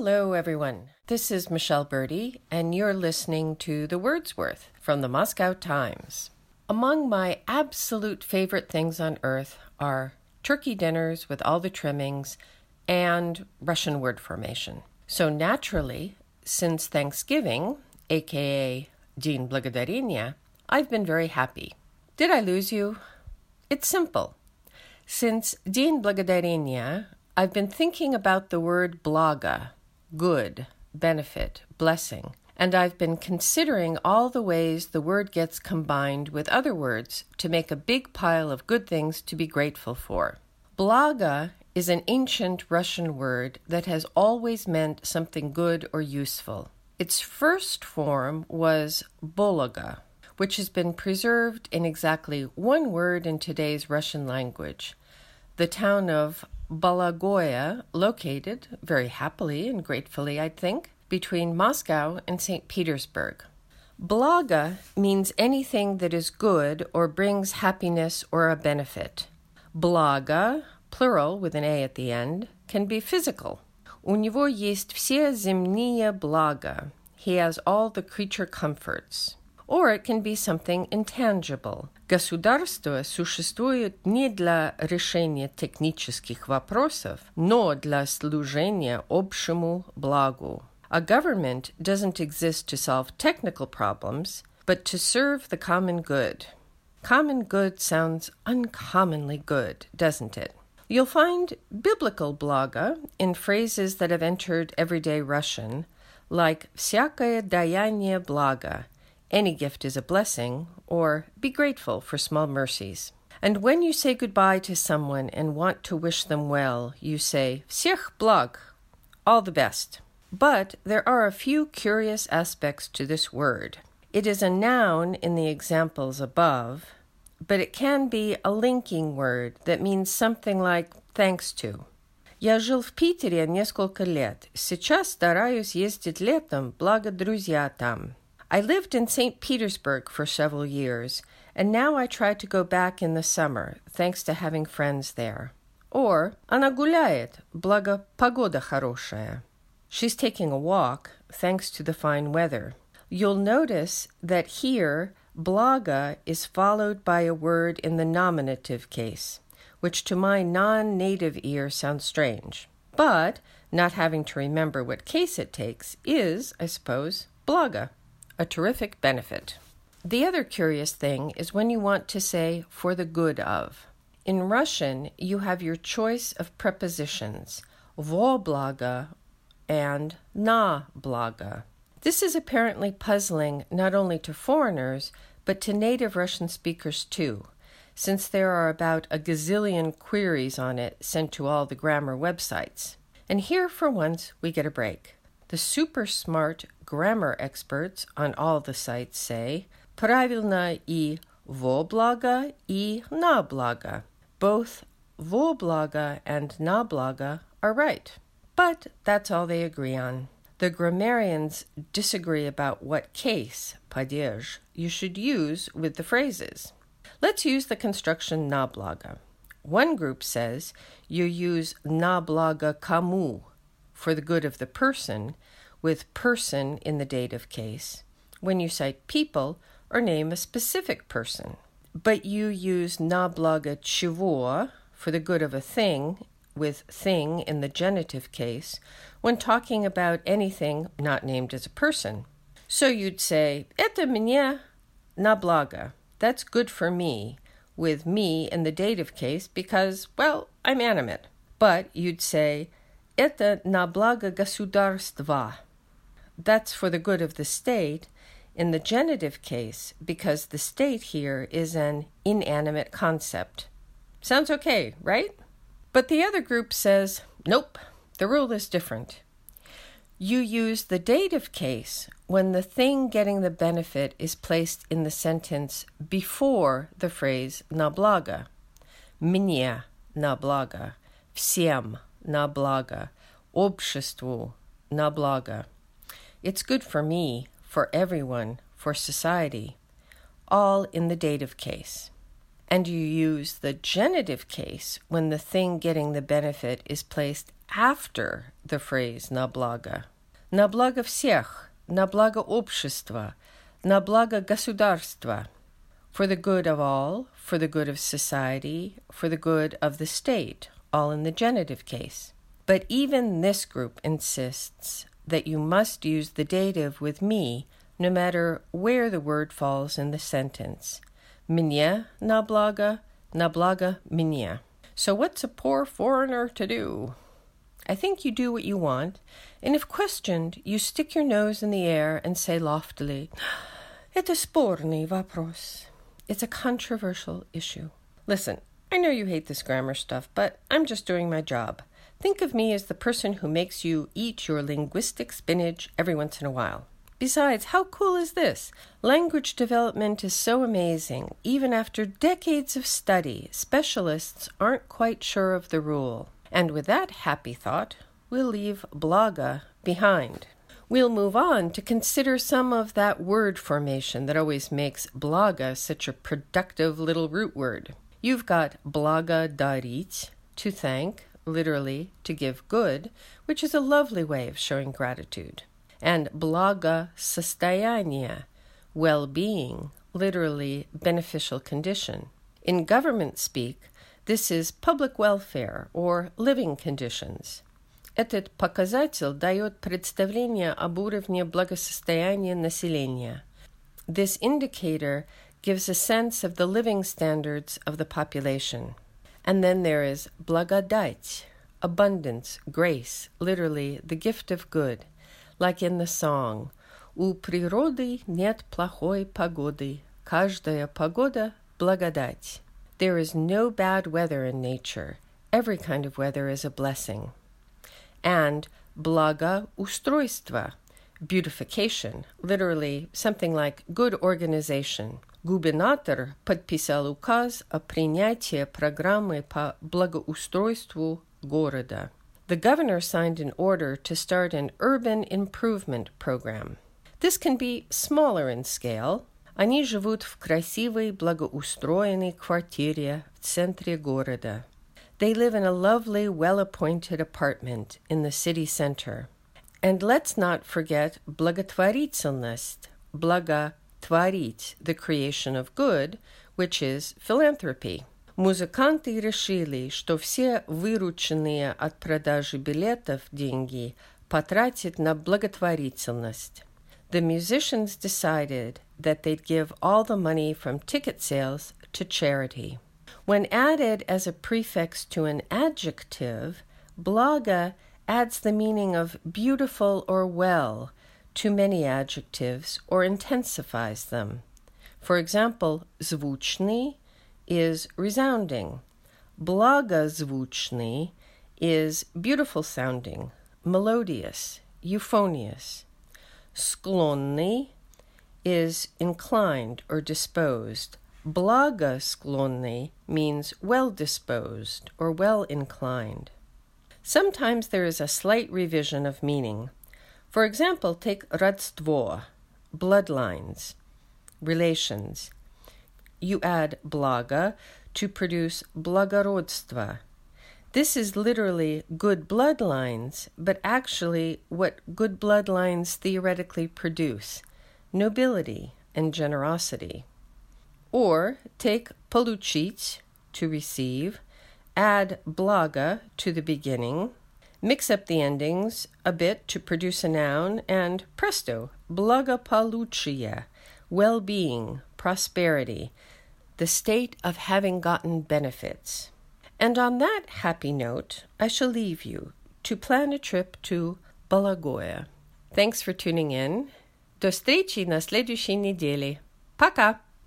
Hello, everyone. This is Michele Berdy, and you're listening to The Word's Worth from the Moscow Times. Among my absolute favorite things on earth are turkey dinners with all the trimmings and Russian word formation. So, naturally, since Thanksgiving, aka Din Благодарения, I've been very happy. Did I lose you? It's simple. Since Din Благодарения, I've been thinking about the word blaga good, benefit, blessing, and I've been considering all the ways the word gets combined with other words to make a big pile of good things to be grateful for. Blaga is an ancient Russian word that has always meant something good or useful. Its first form was bologa, which has been preserved in exactly one word in today's Russian language. The town of Bologoye, located, very happily and gratefully, I think, between Moscow and St. Petersburg. Blaga means anything that is good or brings happiness or a benefit. Blaga, plural with an A at the end, can be physical. У него есть все земные блага. He has all the creature comforts or it can be something intangible. Государство существует не для решения технических вопросов, но для служения общему благу. A government doesn't exist to solve technical problems, but to serve the common good. Common good sounds uncommonly good, doesn't it? You'll find biblical blaga in phrases that have entered everyday Russian, like всякое даяние благо, any gift is a blessing, or be grateful for small mercies. And when you say goodbye to someone and want to wish them well, you say всех благ, all the best. But there are a few curious aspects to this word. It is a noun in the examples above, but it can be a linking word that means something like thanks to. Я жил в Питере несколько лет. Сейчас стараюсь ездить летом, благо друзья там. I lived in St. Petersburg for several years, and now I try to go back in the summer, thanks to having friends there. Or она гуляет, благо погода хорошая. She's taking a walk, thanks to the fine weather. You'll notice that here, blaga is followed by a word in the nominative case, which to my non native ear sounds strange. But, not having to remember what case it takes, is, I suppose, blaga a terrific benefit. The other curious thing is when you want to say for the good of. In Russian, you have your choice of prepositions, vo blaga and na blaga. This is apparently puzzling not only to foreigners, but to native Russian speakers too, since there are about a gazillion queries on it sent to all the grammar websites. And here, for once, we get a break. The super smart grammar experts on all the sites say правильно и во благо и на благо. Both во благо and на благо are right. But that's all they agree on. The grammarians disagree about what case, падеж, you should use with the phrases. Let's use the construction на благо. One group says you use на благо кому for the good of the person with person in the dative case when you cite people or name a specific person. But you use nablaga chivur for the good of a thing with thing in the genitive case when talking about anything not named as a person. So you'd say, Eta minya nablaga. That's good for me with me in the dative case because, well, I'm animate. But you'd say, Это на благо государства. That's for the good of the state in the genitive case because the state here is an inanimate concept. Sounds okay, right? But the other group says, nope, the rule is different. You use the dative case when the thing getting the benefit is placed in the sentence before the phrase na blaga. Мне на благо, всем на благо, обществу на благо. It's good for me, for everyone, for society, all in the dative case. And you use the genitive case when the thing getting the benefit is placed after the phrase na blago. На благо всех, на благо общества, на благо государства. For the good of all, for the good of society, for the good of the state, all in the genitive case. But even this group insists that you must use the dative with me no matter where the word falls in the sentence. Minya nablaga, nablaga minya. So, what's a poor foreigner to do? I think you do what you want, and if questioned, you stick your nose in the air and say loftily, It is sporny vapros. It's a controversial issue. Listen, I know you hate this grammar stuff, but I'm just doing my job. Think of me as the person who makes you eat your linguistic spinach every once in a while. Besides, how cool is this? Language development is so amazing. Even after decades of study, specialists aren't quite sure of the rule. And with that happy thought, we'll leave blaga behind. We'll move on to consider some of that word formation that always makes blaga such a productive little root word. You've got blaga darit, to thank, literally to give good, which is a lovely way of showing gratitude, and blaga состояние, well being, literally beneficial condition. In government speak, this is public welfare or living conditions. Этот показатель дает представление об уровне благосостояния населения. This indicator gives a sense of the living standards of the population. And then there is благодать, abundance, grace, literally the gift of good, like in the song «У природы нет плохой погоды, каждая погода – благодать». There is no bad weather in nature. Every kind of weather is a blessing. And blaga устройство, beautification, literally something like good organization. Губернатор подписал указ о принятии программы по благоустройству города. The governor signed an order to start an urban improvement program. This can be smaller in scale, Они живут в красивой, благоустроенной квартире в центре города. They live in a lovely, well appointed apartment in the city center. And let's not forget благотворительность, благотворить, the creation of good, which is philanthropy. Музыканты решили, что все вырученные от продажи билетов деньги потратят на благотворительность. The musicians decided that they'd give all the money from ticket sales to charity. When added as a prefix to an adjective, blaga adds the meaning of beautiful or well to many adjectives or intensifies them. For example, звучный is resounding. Благозвучный is beautiful sounding, melodious, euphonious. Sklonny is inclined or disposed. Благосклонный means well disposed or well inclined. Sometimes there is a slight revision of meaning. For example, take родство, bloodlines, relations. You add blaga to produce благородство. This is literally good bloodlines, but actually what good bloodlines theoretically produce nobility, and generosity. Or take получить, to receive, add blaga to the beginning, Mix up the endings a bit to produce a noun, and presto, blagapaluchia, well being, prosperity, the state of having gotten benefits. And on that happy note, I shall leave you to plan a trip to Bologoye. Thanks for tuning in. До встречи на следующей неделе. Пока!